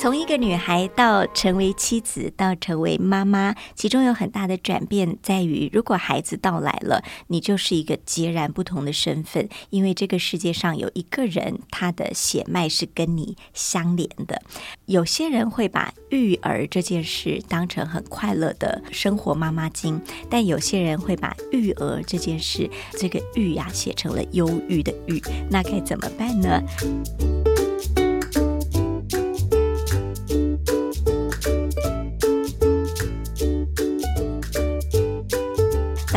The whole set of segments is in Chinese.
从一个女孩到成为妻子，到成为妈妈，其中有很大的转变在于，如果孩子到来了，你就是一个截然不同的身份，因为这个世界上有一个人，他的血脉是跟你相连的。有些人会把育儿这件事当成很快乐的生活妈妈经，但有些人会把育儿这件事，这个育呀写成了忧郁的郁，那该怎么办呢？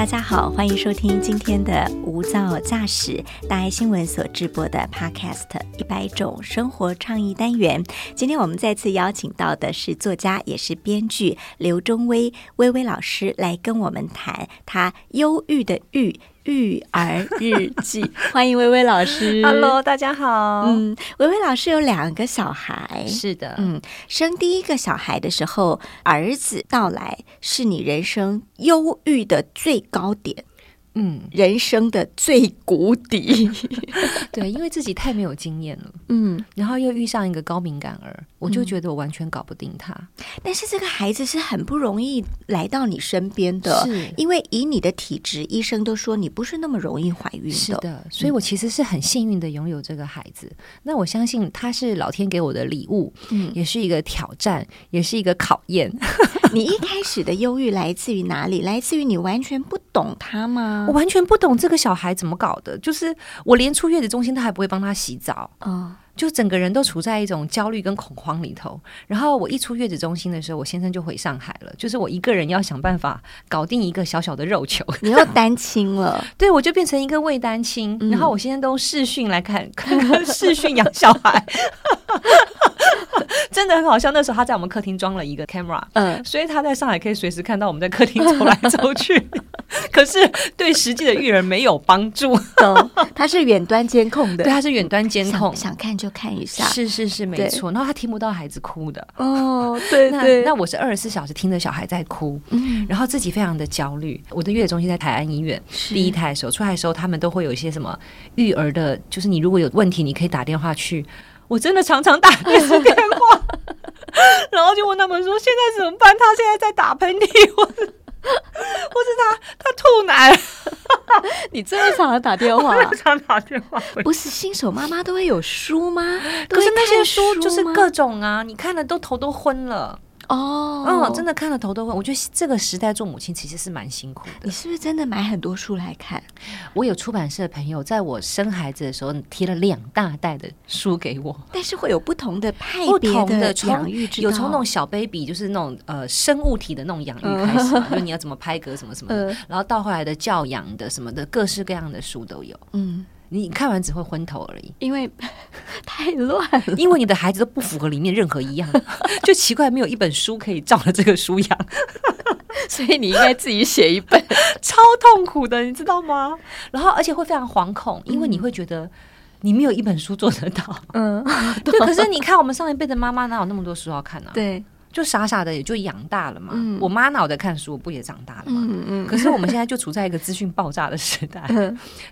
大家好，欢迎收听今天的无噪驾驶大爱新闻所直播的 Podcast《一百种生活创意单元》。今天我们再次邀请到的是作家，也是编剧刘中威微微老师来跟我们谈他忧郁的郁。育儿日记，欢迎薇薇老师。Hello，大家好。嗯，薇薇老师有两个小孩，是的。嗯，生第一个小孩的时候，儿子到来是你人生忧郁的最高点。嗯，人生的最谷底。对，因为自己太没有经验了。嗯，然后又遇上一个高敏感儿，我就觉得我完全搞不定他。但是这个孩子是很不容易来到你身边的，是因为以你的体质，医生都说你不是那么容易怀孕的。是的，所以我其实是很幸运的拥有这个孩子。那我相信他是老天给我的礼物，嗯，也是一个挑战，也是一个考验。你一开始的忧郁来自于哪里？来自于你完全不懂他吗？我完全不懂这个小孩怎么搞的，就是我连出月子中心他还不会帮他洗澡，嗯，就整个人都处在一种焦虑跟恐慌里头。然后我一出月子中心的时候，我先生就回上海了，就是我一个人要想办法搞定一个小小的肉球。你又单亲了，对我就变成一个未单亲。然后我现在都视讯来看，视讯养小孩。真的很好笑，那时候他在我们客厅装了一个 camera，嗯，所以他在上海可以随时看到我们在客厅走来走去。可是对实际的育儿没有帮助，他是远端监控的，对，他是远端监控，想看就看一下，是是是，没错。然后他听不到孩子哭的，哦，对对。那我是二十四小时听着小孩在哭，嗯，然后自己非常的焦虑。我的月子中心在台安医院，第一胎的时候出来的时候，他们都会有一些什么育儿的，就是你如果有问题，你可以打电话去。我真的常常打电话，然后就问他们说：“现在怎么办？他现在在打喷嚏，或者 或是他他吐奶。”你这么常打电话，常打电话，不是新手妈妈都会有书吗？可是那些书就是各种啊，你看的都头都昏了。哦，嗯，真的看了头都昏。我觉得这个时代做母亲其实是蛮辛苦的。你是不是真的买很多书来看？我有出版社的朋友，在我生孩子的时候贴了两大袋的书给我。但是会有不同的派别的养育之有从那种小 baby，就是那种呃生物体的那种养育开始，就你要怎么拍嗝什么什么的，然后到后来的教养的什么的，各式各样的书都有。嗯。你看完只会昏头而已，因为 太乱了。因为你的孩子都不符合里面任何一样，就奇怪没有一本书可以照着这个书养，所以你应该自己写一本，超痛苦的，你知道吗？然后而且会非常惶恐，因为你会觉得你没有一本书做得到。嗯，对。可是你看，我们上一辈的妈妈哪有那么多书要看呢？对。就傻傻的也就养大了嘛。我妈脑袋看书不也长大了嘛？嗯嗯。可是我们现在就处在一个资讯爆炸的时代，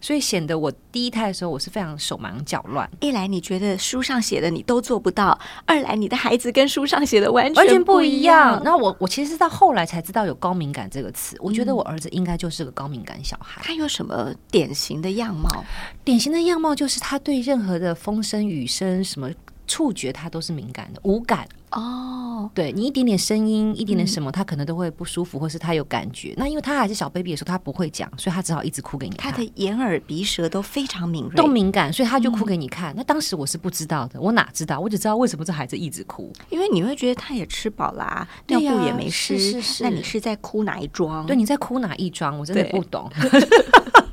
所以显得我第一胎的时候我是非常手忙脚乱。一来你觉得书上写的你都做不到，二来你的孩子跟书上写的完完全不一样。那我我其实是到后来才知道有高敏感这个词。我觉得我儿子应该就是个高敏感小孩。他有什么典型的样貌？典型的样貌就是他对任何的风声雨声什么。触觉它都是敏感的，无感哦。对你一点点声音，一点点什么，他可能都会不舒服，或是他有感觉。那因为他还是小 baby 的时候，他不会讲，所以他只好一直哭给你看。他的眼耳鼻舌都非常敏锐，都敏感，所以他就哭给你看。那当时我是不知道的，我哪知道？我只知道为什么这孩子一直哭，因为你会觉得他也吃饱啦，尿布也没湿，那你是在哭哪一桩？对，你在哭哪一桩？我真的不懂。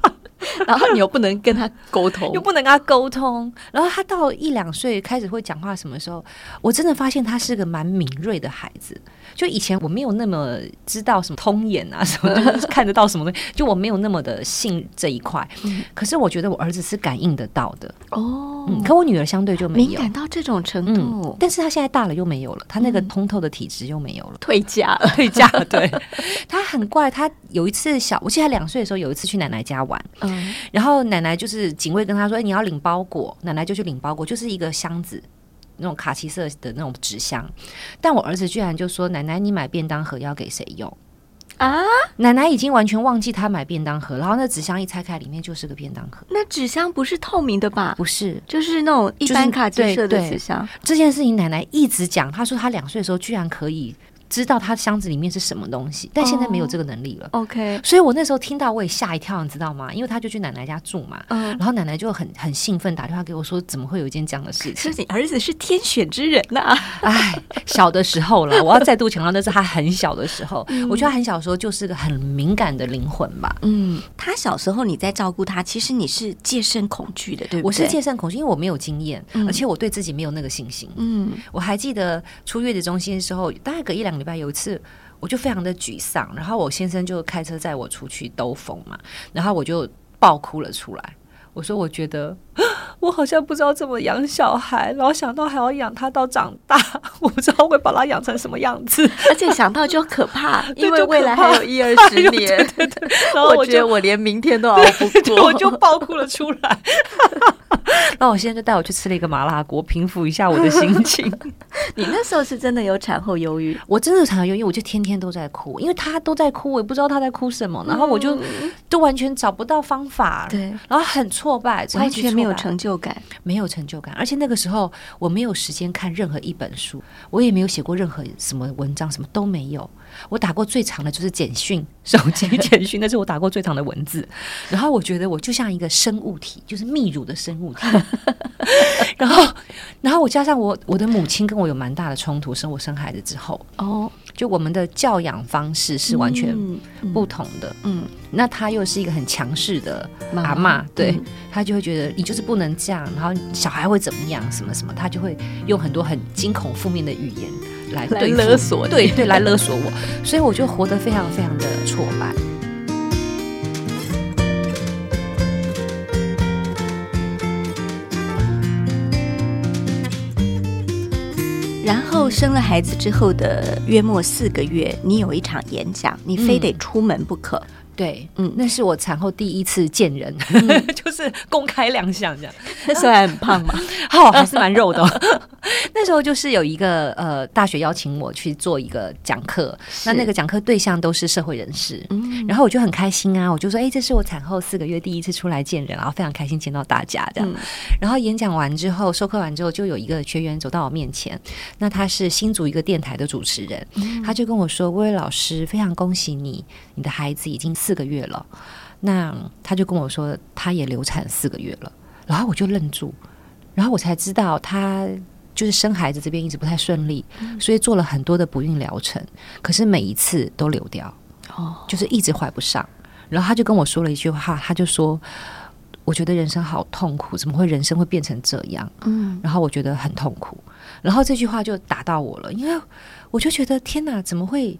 然后你又不能跟他沟通，又不能跟他沟通。然后他到一两岁开始会讲话，什么时候？我真的发现他是个蛮敏锐的孩子。就以前我没有那么知道什么通眼啊，什么就是看得到什么东西，就我没有那么的信这一块。可是我觉得我儿子是感应得到的哦。嗯，可我女儿相对就没有敏感到这种程度。但是他现在大了又没有了，他那个通透的体质又没有了，退嫁了，退嫁。对，他很怪。他有一次小，我记得他两岁的时候有一次去奶奶家玩，嗯，然后奶奶就是警卫跟他说：“你要领包裹。”奶奶就去领包裹，就是一个箱子。那种卡其色的那种纸箱，但我儿子居然就说：“奶奶，你买便当盒要给谁用啊？”奶奶已经完全忘记他买便当盒，然后那纸箱一拆开，里面就是个便当盒。那纸箱不是透明的吧？不是，就是那种一般卡其色的纸箱。这件事情奶奶一直讲，她说她两岁的时候居然可以。知道他箱子里面是什么东西，但现在没有这个能力了。OK，所以我那时候听到我也吓一跳，你知道吗？因为他就去奶奶家住嘛，然后奶奶就很很兴奋，打电话给我说：“怎么会有一件这样的事情？”你儿子是天选之人呐！哎，小的时候了，我要再度强调，那是他很小的时候。我觉得很小的时候就是个很敏感的灵魂吧。嗯，他小时候你在照顾他，其实你是戒慎恐惧的，对不对？我是戒慎恐惧，因为我没有经验，而且我对自己没有那个信心。嗯，我还记得出月子中心的时候，大概隔一两礼拜有一次。我就非常的沮丧，然后我先生就开车载我出去兜风嘛，然后我就爆哭了出来。我说我觉得 我好像不知道怎么养小孩，然后想到还要养他到长大，我不知道会把他养成什么样子，而且想到就可怕，因为未来还有一二十年 对对。然后我觉得我连明天都熬不过，我就爆哭了出来。那我现在就带我去吃了一个麻辣锅，平复一下我的心情。你那时候是真的有产后忧郁？我真的产后忧郁，我就天天都在哭，因为他都在哭，我也不知道他在哭什么，然后我就都完全找不到方法，对，然后很挫败，完全没有成就感，没有成就感，而且那个时候我没有时间看任何一本书，我也没有写过任何什么文章，什么都没有。我打过最长的就是简讯，手机简讯，那是我打过最长的文字。然后我觉得我就像一个生物体，就是泌乳的生物体。然后，然后我加上我我的母亲跟我有蛮大的冲突，生我生孩子之后，哦，就我们的教养方式是完全不同的。嗯，那他又是一个很强势的阿妈，对他就会觉得你就是不能这样，然后小孩会怎么样，什么什么，他就会用很多很惊恐负面的语言。来勒索，对对，来勒索我，所以我就活得非常非常的挫败。然后生了孩子之后的约莫四个月，你有一场演讲，你非得出门不可。对，嗯，那是我产后第一次见人，就是公开亮相这样。那时候还很胖嘛，哦，还是蛮肉的。那时候就是有一个呃大学邀请我去做一个讲课，那那个讲课对象都是社会人士，嗯，然后我就很开心啊，我就说，哎，这是我产后四个月第一次出来见人，然后非常开心见到大家这样。然后演讲完之后，授课完之后，就有一个学员走到我面前，那他是新竹一个电台的主持人，他就跟我说，薇薇老师，非常恭喜你，你的孩子已经。四个月了，那他就跟我说，他也流产四个月了，然后我就愣住，然后我才知道他就是生孩子这边一直不太顺利，所以做了很多的不孕疗程，可是每一次都流掉，哦，就是一直怀不上。然后他就跟我说了一句话，他就说：“我觉得人生好痛苦，怎么会人生会变成这样？”嗯，然后我觉得很痛苦，然后这句话就打到我了，因为我就觉得天哪，怎么会？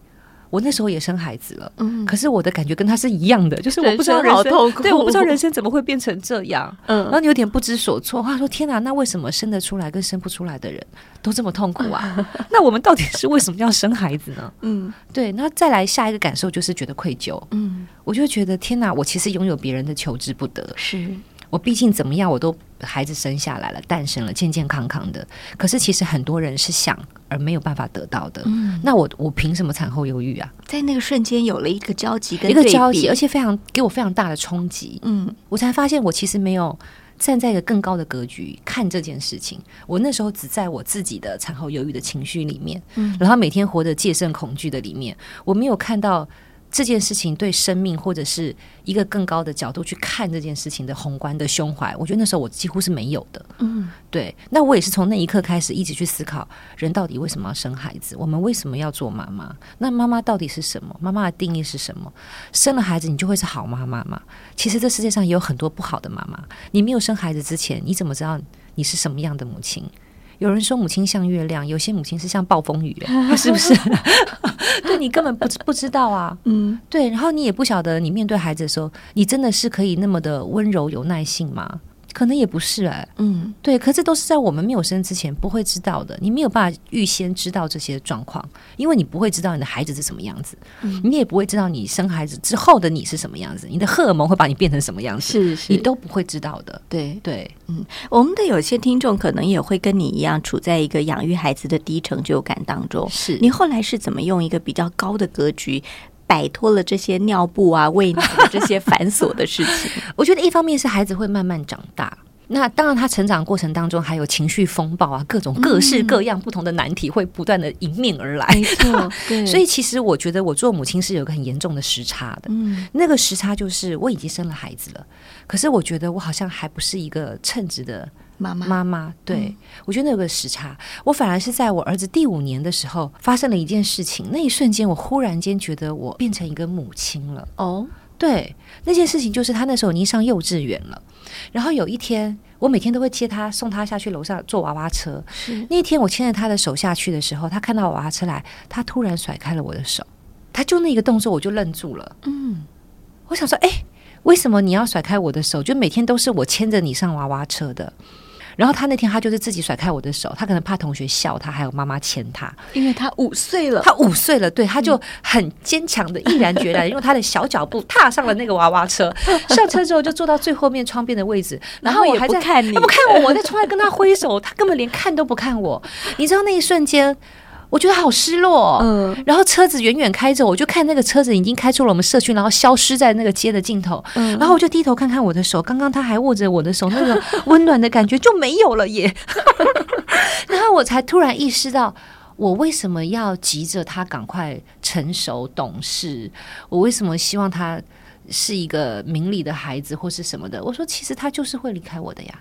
我那时候也生孩子了，嗯，可是我的感觉跟他是一样的，就是我不知道人生，对，我不知道人生怎么会变成这样，嗯，然后你有点不知所措。他说：“天哪，那为什么生得出来跟生不出来的人都这么痛苦啊？那我们到底是为什么要生孩子呢？”嗯，对。那再来下一个感受就是觉得愧疚，嗯，我就觉得天哪，我其实拥有别人的求之不得，是。我毕竟怎么样，我都孩子生下来了，诞生了，健健康康的。可是其实很多人是想而没有办法得到的。嗯，那我我凭什么产后忧郁啊？在那个瞬间有了一个交集，跟一个交集，而且非常给我非常大的冲击。嗯，我才发现我其实没有站在一个更高的格局看这件事情。我那时候只在我自己的产后忧郁的情绪里面，嗯，然后每天活得戒慎恐惧的里面，我没有看到。这件事情对生命或者是一个更高的角度去看这件事情的宏观的胸怀，我觉得那时候我几乎是没有的。嗯，对。那我也是从那一刻开始一直去思考，人到底为什么要生孩子？我们为什么要做妈妈？那妈妈到底是什么？妈妈的定义是什么？生了孩子，你就会是好妈妈吗？其实这世界上也有很多不好的妈妈。你没有生孩子之前，你怎么知道你是什么样的母亲？有人说母亲像月亮，有些母亲是像暴风雨，是不是？对你根本不不知道啊，嗯，对，然后你也不晓得，你面对孩子的时候，你真的是可以那么的温柔有耐性吗？可能也不是哎，嗯，对，可这都是在我们没有生之前不会知道的，你没有办法预先知道这些状况，因为你不会知道你的孩子是什么样子，你也不会知道你生孩子之后的你是什么样子，你的荷尔蒙会把你变成什么样子，是是，你都不会知道的。对对，嗯，我们的有些听众可能也会跟你一样，处在一个养育孩子的低成就感当中。是你后来是怎么用一个比较高的格局？摆脱了这些尿布啊、喂奶这些繁琐的事情，我觉得一方面是孩子会慢慢长大，那当然他成长过程当中还有情绪风暴啊，各种各式各样不同的难题会不断的迎面而来。没错，对。所以其实我觉得我做母亲是有个很严重的时差的，嗯，那个时差就是我已经生了孩子了，可是我觉得我好像还不是一个称职的。妈妈，妈妈，对我觉得有个时差，我反而是在我儿子第五年的时候发生了一件事情，那一瞬间我忽然间觉得我变成一个母亲了。哦，对，那件事情就是他那时候已经上幼稚园了，然后有一天我每天都会接他送他下去楼上坐娃娃车，那一天我牵着他的手下去的时候，他看到娃娃车来，他突然甩开了我的手，他就那个动作我就愣住了。嗯，我想说，哎，为什么你要甩开我的手？就每天都是我牵着你上娃娃车的。然后他那天他就是自己甩开我的手，他可能怕同学笑他，还有妈妈牵他，因为他五岁了，他五岁了，对，他就很坚强的毅然决然用他的小脚步踏上了那个娃娃车，上车之后就坐到最后面窗边的位置，然后我还在看你，他不看我，我在窗外跟他挥手，他根本连看都不看我，你知道那一瞬间。我觉得好失落，嗯，然后车子远远开着，我就看那个车子已经开出了我们社区，然后消失在那个街的尽头，嗯，然后我就低头看看我的手，刚刚他还握着我的手，那个 温暖的感觉就没有了耶，然后我才突然意识到，我为什么要急着他赶快成熟懂事，我为什么希望他是一个明理的孩子或是什么的？我说，其实他就是会离开我的呀，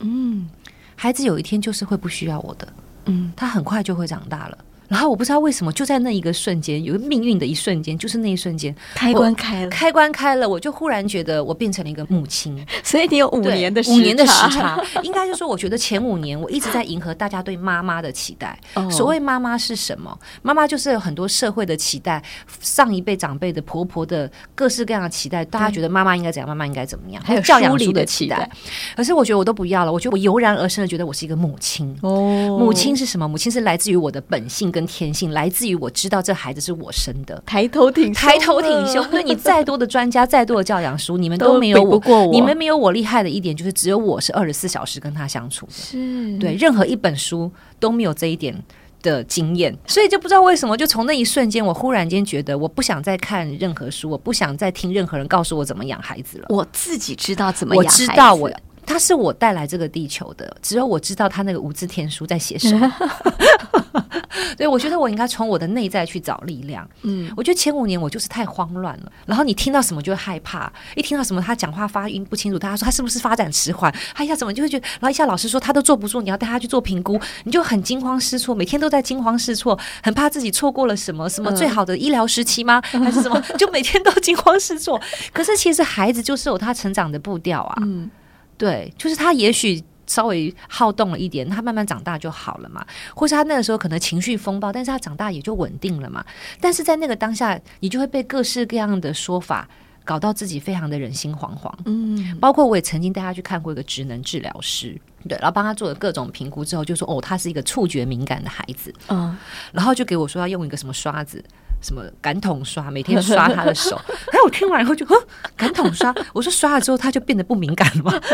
嗯，孩子有一天就是会不需要我的。嗯，他很快就会长大了。然后我不知道为什么，就在那一个瞬间，有个命运的一瞬间，就是那一瞬间，开关开了，开关开了，我就忽然觉得我变成了一个母亲。所以你有五年的五年的时差，应该就说，我觉得前五年我一直在迎合大家对妈妈的期待。所谓妈妈是什么？妈妈就是有很多社会的期待，上一辈长辈的、婆婆的各式各样的期待，大家觉得妈妈应该怎样，妈妈应该怎么样，还有教养书的期待。可是我觉得我都不要了，我觉得我油然而生的觉得我是一个母亲。哦，母亲是什么？母亲是来自于我的本性跟天性，来。自于我知道这孩子是我生的，抬头挺抬头挺胸。所以你再多的专家，再多的教养书，你们都没有我，你们没有我厉害的一点，就是只有我是二十四小时跟他相处的。是对任何一本书都没有这一点的经验，所以就不知道为什么，就从那一瞬间，我忽然间觉得我不想再看任何书，我不想再听任何人告诉我怎么养孩子了。我自己知道怎么养，我知道我。他是我带来这个地球的，只有我知道他那个无字天书在写什么。对，我觉得我应该从我的内在去找力量。嗯，我觉得前五年我就是太慌乱了。然后你听到什么就会害怕，一听到什么他讲话发音不清楚，大家说他是不是发展迟缓？他一下怎么就会觉得，然后一下老师说他都坐不住，你要带他去做评估，你就很惊慌失措，每天都在惊慌失措，很怕自己错过了什么什么最好的医疗时期吗？还是什么？就每天都惊慌失措。可是其实孩子就是有他成长的步调啊。嗯。对，就是他也许稍微好动了一点，他慢慢长大就好了嘛。或是他那个时候可能情绪风暴，但是他长大也就稳定了嘛。但是在那个当下，你就会被各式各样的说法搞到自己非常的人心惶惶。嗯，包括我也曾经带他去看过一个职能治疗师，对，然后帮他做了各种评估之后，就说哦，他是一个触觉敏感的孩子。嗯，然后就给我说要用一个什么刷子。什么感统刷，每天刷他的手。哎，我听完以后就，感统刷，我说刷了之后他就变得不敏感了吗？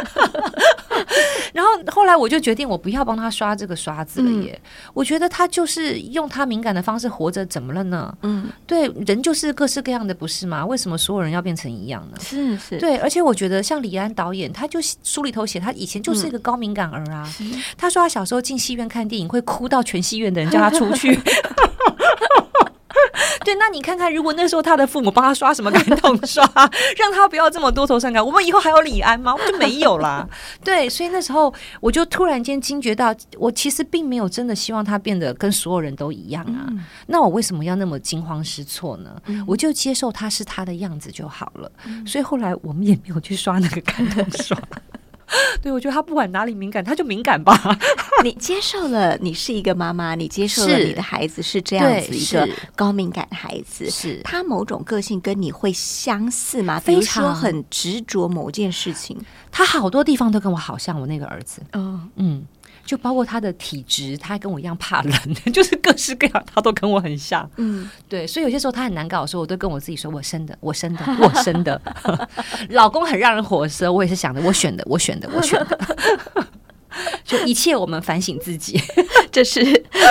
然后后来我就决定，我不要帮他刷这个刷子了耶。我觉得他就是用他敏感的方式活着，怎么了呢？嗯，对，人就是各式各样的，不是吗？为什么所有人要变成一样呢？是是，对。而且我觉得像李安导演，他就书里头写，他以前就是一个高敏感儿啊。他说他小时候进戏院看电影会哭到全戏院的人叫他出去。对，那你看看，如果那时候他的父母帮他刷什么感动刷，让他不要这么多愁善感，我们以后还有李安吗？我们就没有啦。对，所以那时候我就突然间惊觉到，我其实并没有真的希望他变得跟所有人都一样啊。那我为什么要那么惊慌失措呢？我就接受他是他的样子就好了。所以后来我们也没有去刷那个感动刷。对，我觉得他不管哪里敏感，他就敏感吧。你接受了，你是一个妈妈，你接受了你的孩子是这样子一个高敏感孩子，是他某种个性跟你会相似吗？比如说很执着某件事情，他好多地方都跟我好像我那个儿子。嗯嗯。就包括他的体质，他跟我一样怕冷，就是各式各样，他都跟我很像。嗯，对，所以有些时候他很难搞的时候，我都跟我自己说：“我生的，我生的，我生的。”老公很让人火色，我也是想的，我选的，我选的，我选的。就一切，我们反省自己，这是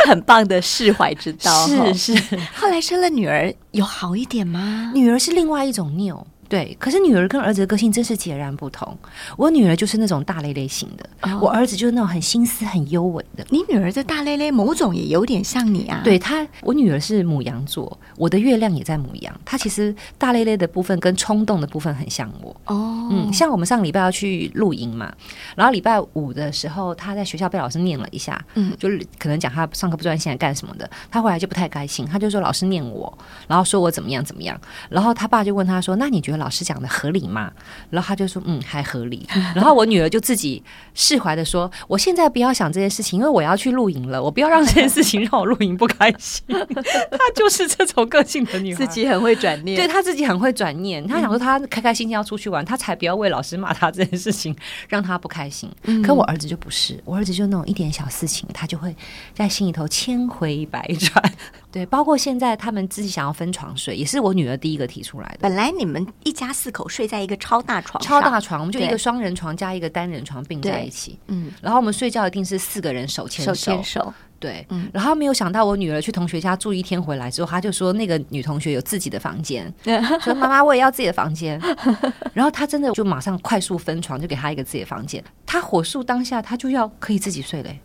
很棒的释怀之道。是是。后来生了女儿，有好一点吗？女儿是另外一种拗。对，可是女儿跟儿子的个性真是截然不同。我女儿就是那种大咧咧型的，我儿子就是那种很心思很优美的。你女儿的大咧咧，某种也有点像你啊。对她，我女儿是母羊座，我的月亮也在母羊。她其实大咧咧的部分跟冲动的部分很像我。哦，嗯，像我们上个礼拜要去露营嘛，然后礼拜五的时候，她在学校被老师念了一下，嗯，就是可能讲她上课不专心干什么的，她回来就不太开心，她就说老师念我，然后说我怎么样怎么样，然后她爸就问她说，那你觉得？老师讲的合理吗？然后他就说：“嗯，还合理。”然后我女儿就自己释怀的说：“我现在不要想这件事情，因为我要去露营了，我不要让这件事情让我露营不开心。”她就是这种个性的女孩，自己很会转念。对她自己很会转念，她想说她开开心心要出去玩，她才不要为老师骂她这件事情 让她不开心。可我儿子就不是，我儿子就那种一点小事情，他就会在心里头千回百转。对，包括现在他们自己想要分床睡，也是我女儿第一个提出来的。本来你们一家四口睡在一个超大床，超大床，我们就一个双人床加一个单人床并在一起。嗯，然后我们睡觉一定是四个人手牵手手牵手。对，嗯，然后没有想到我女儿去同学家住一天回来之后，她就说那个女同学有自己的房间，说妈妈我也要自己的房间。然后她真的就马上快速分床，就给她一个自己的房间。她火速当下，她就要可以自己睡嘞。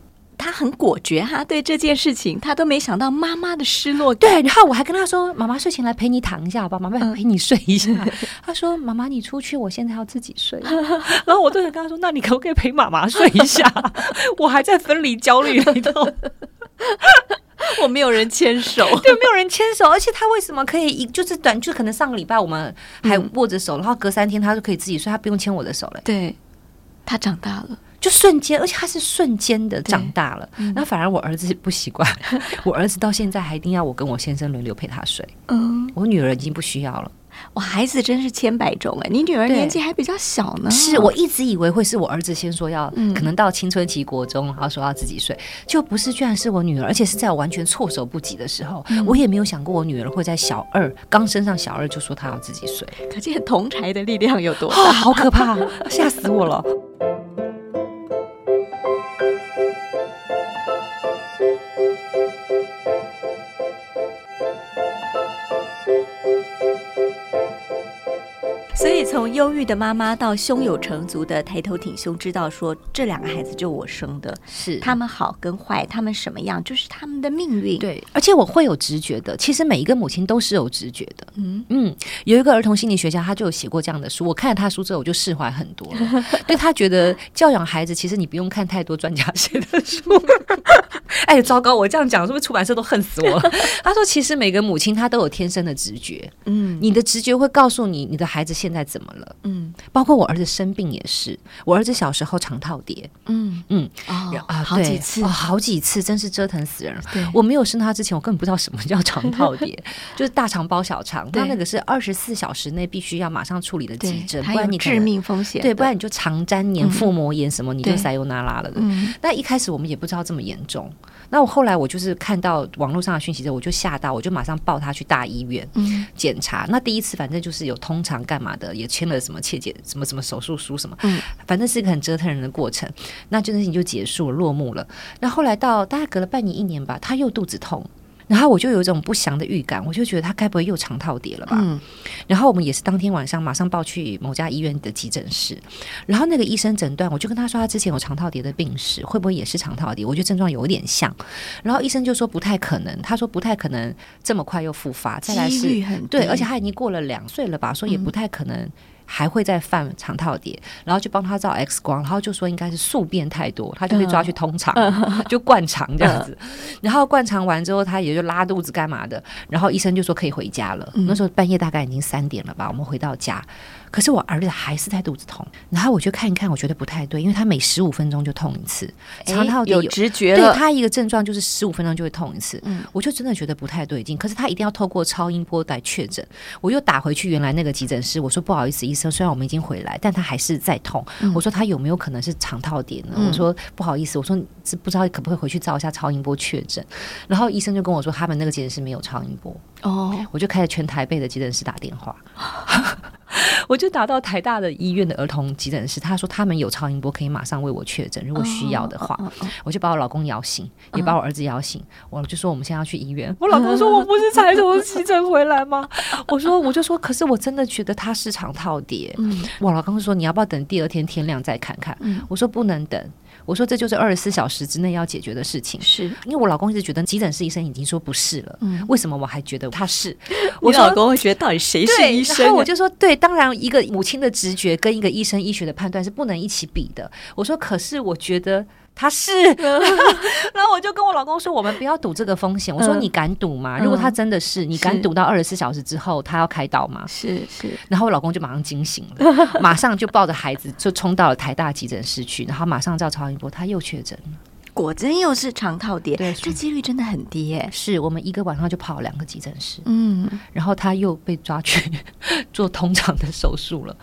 他很果决哈，对这件事情他都没想到妈妈的失落。对，然后我还跟他说：“妈妈睡前来陪你躺一下，好吧？妈妈陪你睡一下。”他说：“妈妈，你出去，我现在要自己睡。”然后我对着跟他说：“那你可不可以陪妈妈睡一下？我还在分离焦虑里头，我没有人牵手，对，没有人牵手。而且他为什么可以一就是短，就可能上个礼拜我们还握着手，然后隔三天他就可以自己睡，他不用牵我的手了。对，他长大了。”就瞬间，而且他是瞬间的长大了。那反而我儿子不习惯，我儿子到现在还一定要我跟我先生轮流陪他睡。嗯，我女儿已经不需要了。我，孩子真是千百种哎！你女儿年纪还比较小呢。是我一直以为会是我儿子先说要，可能到青春期国中，然后说要自己睡，就不是，居然是我女儿，而且是在我完全措手不及的时候，我也没有想过我女儿会在小二刚升上小二就说她要自己睡。可见同柴的力量有多大，好可怕，吓死我了。忧郁的妈妈到胸有成竹的抬头挺胸，知道说这两个孩子就我生的，是他们好跟坏，他们什么样就是他们的命运。对，而且我会有直觉的。其实每一个母亲都是有直觉的。嗯嗯，有一个儿童心理学家，他就有写过这样的书。我看了他书之后，我就释怀很多。对他觉得教养孩子，其实你不用看太多专家写的书。哎，糟糕！我这样讲，是不是出版社都恨死我？他说，其实每个母亲她都有天生的直觉。嗯，你的直觉会告诉你，你的孩子现在怎么了？嗯，包括我儿子生病也是，我儿子小时候肠套叠。嗯嗯啊啊，好几次，好几次，真是折腾死人。对，我没有生他之前，我根本不知道什么叫肠套叠，就是大肠包小肠。他那个是二十四小时内必须要马上处理的急诊，不然你致命风险。对，不然你就肠粘黏、腹膜炎什么，你就塞尤那拉了。的，那一开始我们也不知道这么严重。那我后来我就是看到网络上的讯息之后，我就吓到，我就马上抱他去大医院检查。那第一次反正就是有通常干嘛的，也签了什么切结、什么什么手术书什么，反正是一个很折腾人的过程。那这件事情就结束了，落幕了。那后来到大概隔了半年一年吧，他又肚子痛。然后我就有一种不祥的预感，我就觉得他该不会又肠套叠了吧？嗯然后我们也是当天晚上马上报去某家医院的急诊室，然后那个医生诊断，我就跟他说他之前有肠套叠的病史，会不会也是肠套叠？我觉得症状有点像，然后医生就说不太可能，他说不太可能这么快又复发，再来是对，而且他已经过了两岁了吧，说也不太可能。还会再犯肠套叠，然后就帮他照 X 光，然后就说应该是宿便太多，他就被抓去通肠，就灌肠这样子。然后灌肠完之后，他也就拉肚子干嘛的，然后医生就说可以回家了。那时候半夜大概已经三点了吧，我们回到家，可是我儿子还是在肚子痛，然后我就看一看，我觉得不太对，因为他每十五分钟就痛一次，肠套叠哎有直觉了，对他一个症状就是十五分钟就会痛一次，嗯我就真的觉得不太对劲。可是他一定要透过超音波来确诊，我又打回去原来那个急诊室，我说不好意思，医生，虽然我们已经回来，但他还是在痛。我说他有没有可能是肠套叠呢？嗯我说不好意思，我说是不知道可不可以回去照一下超音波确诊。然后医生就跟我说，他们那个急诊室没有超音波，哦，我就开始全台北的急诊室打电话。我就打到台大的医院的儿童急诊室，他说他们有超音波，可以马上为我确诊，如果需要的话。哦，哦哦我就把我老公摇醒，也把我儿子摇醒。我就说我们现在要去医院。我老公说：“我不是才从急诊回来吗？” 我说：“我就说，可是我真的觉得他是场套叠。”我老公说：“你要不要等第二天天亮再看看？”我说：“不能等。”我说：“这就是二十四小时之内要解决的事情。”是因为我老公一直觉得急诊室医生已经说不是了，嗯为什么我还觉得他是？我老公会觉得到底谁是，医生啊？然后我就说，对，当然一个母亲的直觉跟一个医生医学的判断是不能一起比的。我说，可是我觉得。他是，然后我就跟我老公说，我们不要赌这个风险。我说，嗯你敢赌吗？如果他真的是，你敢赌到二十四小时之后他要开刀吗？是是，然后我老公就马上惊醒了，马上就抱着孩子就冲到了台大急诊室去，然后马上叫曹云波，他又确诊了。果真又是长套叠，对这几率真的很低耶。是我们一个晚上就跑两个急诊室，嗯，然后他又被抓去 做通常的手术了。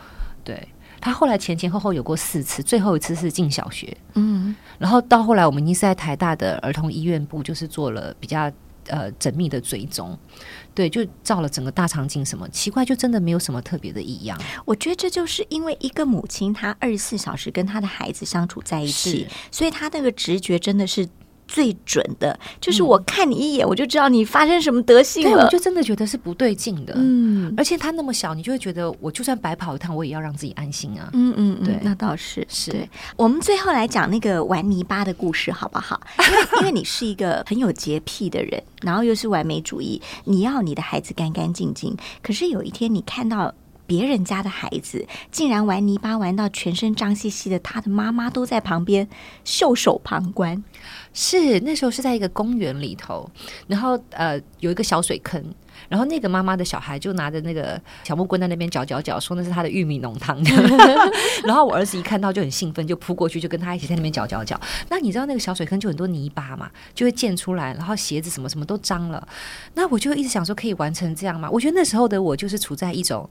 对他后来前前后后有过四次，最后一次是进小学，嗯，然后到后来我们已经是在台大的儿童医院部，就是做了比较呃缜密的追踪，对，就照了整个大场景什么，奇怪就真的没有什么特别的异样。我觉得这就是因为一个母亲她二十四小时跟她的孩子相处在一起，所以她那个直觉真的是最准的。就是我看你一眼，我就知道你发生什么德性对，了。我就真的觉得是不对劲的。嗯而且他那么小，你就会觉得我就算白跑一趟，我也要让自己安心啊。嗯嗯，嗯对那倒是是对。我们最后来讲那个玩泥巴的故事，好不好？因为因为你是一个很有洁癖的人，然后又是完美主义，你要你的孩子干干净净。可是有一天你看到。别人家的孩子竟然玩泥巴玩到全身脏兮兮的，他的妈妈都在旁边袖手旁观。是那时候是在一个公园里头，然后呃有一个小水坑，然后那个妈妈的小孩就拿着那个小木棍在那边搅搅搅，说那是他的玉米浓汤。然后我儿子一看到就很兴奋，就扑过去就跟他一起在那边搅搅搅。那你知道那个小水坑就很多泥巴嘛，就会溅出来，然后鞋子什么什么都脏了。那我就一直想说，可以完成这样吗？我觉得那时候的我就是处在一种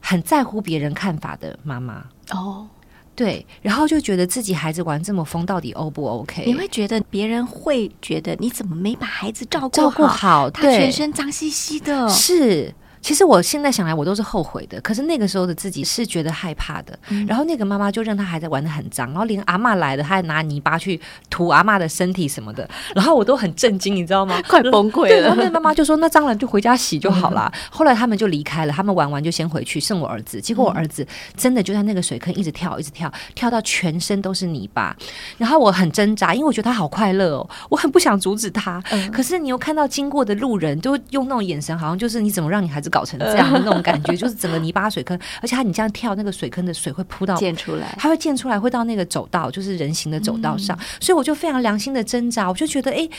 很在乎别人看法的妈妈。哦，对，然后就觉得自己孩子玩这么疯，到底 O 不 OK？你会觉得别人会觉得你怎么没把孩子照顾照顾好，他，全身脏兮兮的。是。其实我现在想来，我都是后悔的。可是那个时候的自己是觉得害怕的。然后那个妈妈就让他还在玩的很脏，然后连阿嬷来了，他还拿泥巴去涂阿嬷的身体什么的。然后我都很震惊，你知道吗？快崩溃对，然后了。那个妈妈就说：“那脏了就回家洗就好啦。后来他们就离开了，他们玩完就先回去，剩我儿子。结果我儿子真的就在那个水坑一直跳，一直跳，跳到全身都是泥巴。然后我很挣扎，因为我觉得他好快乐哦，我很不想阻止他。可是你又看到经过的路人都用那种眼神，好像就是你怎么让你孩子搞成这样的那种感觉，就是整个泥巴水坑，而且他你这样跳，那个水坑的水会扑到溅出来，它会溅出来，会到那个走道，就是人行的走道上，所以我就非常良心的挣扎，我就觉得，诶，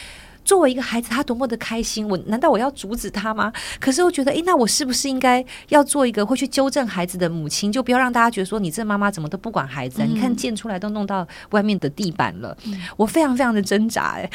作为一个孩子，他多么的开心，我难道我要阻止他吗？可是我觉得，诶，那我是不是应该要做一个会去纠正孩子的母亲，就不要让大家觉得说你这妈妈怎么都不管孩子啊？你看溅出来都弄到外面的地板了，我非常非常的挣扎、诶。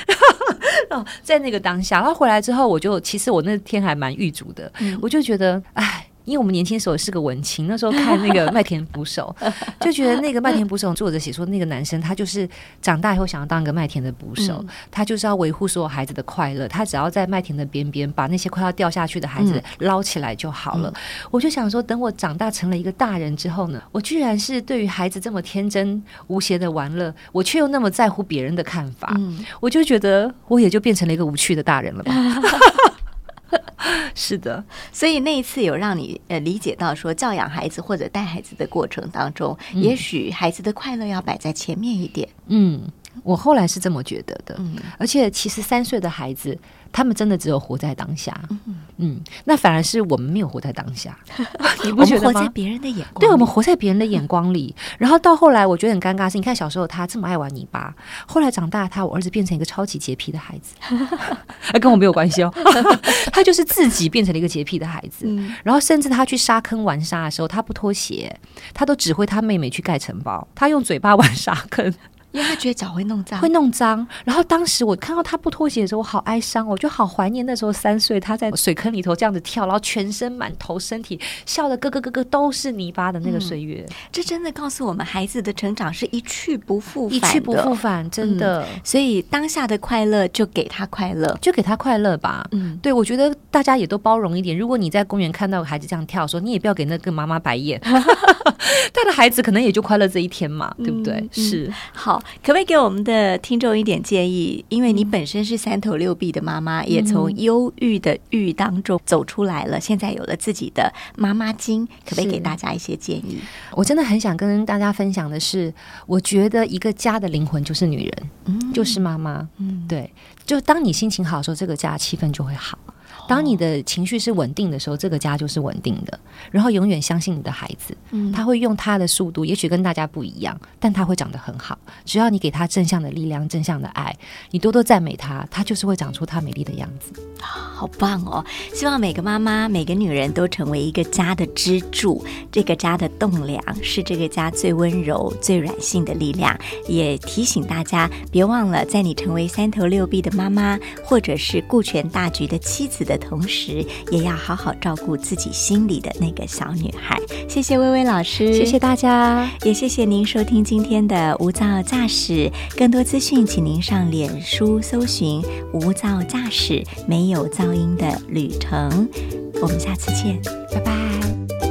哦，在那个当下，然后回来之后，我就其实我那天还蛮郁卒的，我就觉得，哎。因为我们年轻时候是个文青，那时候看那个麦田捕手，就觉得那个麦田捕手作者写说，那个男生他就是长大以后想要当一个麦田的捕手，他就是要维护所有孩子的快乐，他只要在麦田的边边把那些快要掉下去的孩子捞起来就好了。我就想说，等我长大成了一个大人之后呢，我居然是对于孩子这么天真无邪的玩乐，我却又那么在乎别人的看法，我就觉得我也就变成了一个无趣的大人了吧。是的，所以那一次有让你呃理解到说，教养孩子或者带孩子的过程当中，也许孩子的快乐要摆在前面一点。嗯，我后来是这么觉得的。嗯，而且其实三岁的孩子。他们真的只有活在当下，嗯，那反而是我们没有活在当下，你不觉得吗？活在别人的眼光，对我们活在别人的眼光里，然后到后来，我觉得很尴尬。是，你看小时候他这么爱玩泥巴，后来长大，他我儿子变成一个超级洁癖的孩子，跟我没有关系哦，他就是自己变成了一个洁癖的孩子。然后甚至他去沙坑玩沙的时候，他不脱鞋，他都指挥他妹妹去盖城堡，他用嘴巴玩沙坑。因为他觉得脚会弄脏，会弄脏。然后当时我看到他不脱鞋的时候，我好哀伤，我就好怀念那时候三岁他在水坑里头这样子跳，然后全身满头身体笑的咯咯咯咯都是泥巴的那个岁月。这真的告诉我们，孩子的成长是一去不复返，一去不复返，真的。所以当下的快乐就给他快乐，就给他快乐吧。嗯，对，我觉得大家也都包容一点。如果你在公园看到孩子这样跳，说你也不要给那个妈妈白眼，他的孩子可能也就快乐这一天嘛，对不对？是好。可不可以给我们的听众一点建议？因为你本身是三头六臂的妈妈，也从忧郁的郁当中走出来了，现在有了自己的妈妈经，可不可以给大家一些建议？我真的很想跟大家分享的是，我觉得一个家的灵魂就是女人，嗯，就是妈妈，嗯，对，就当你心情好的时候，这个家气氛就会好。当你的情绪是稳定的时候，这个家就是稳定的。然后永远相信你的孩子，他会用他的速度，也许跟大家不一样，但他会长得很好。只要你给他正向的力量、正向的爱，你多多赞美他，他就是会长出他美丽的样子。好棒哦！希望每个妈妈、每个女人都成为一个家的支柱，这个家的栋梁，是这个家最温柔、最软性的力量。也提醒大家，别忘了，在你成为三头六臂的妈妈，或者是顾全大局的妻子的。同时，也要好好照顾自己心里的那个小女孩。谢谢薇薇老师，谢谢大家，也谢谢您收听今天的无噪驾驶。更多资讯，请您上脸书搜寻“无噪驾驶”，没有噪音的旅程。我们下次见，拜拜。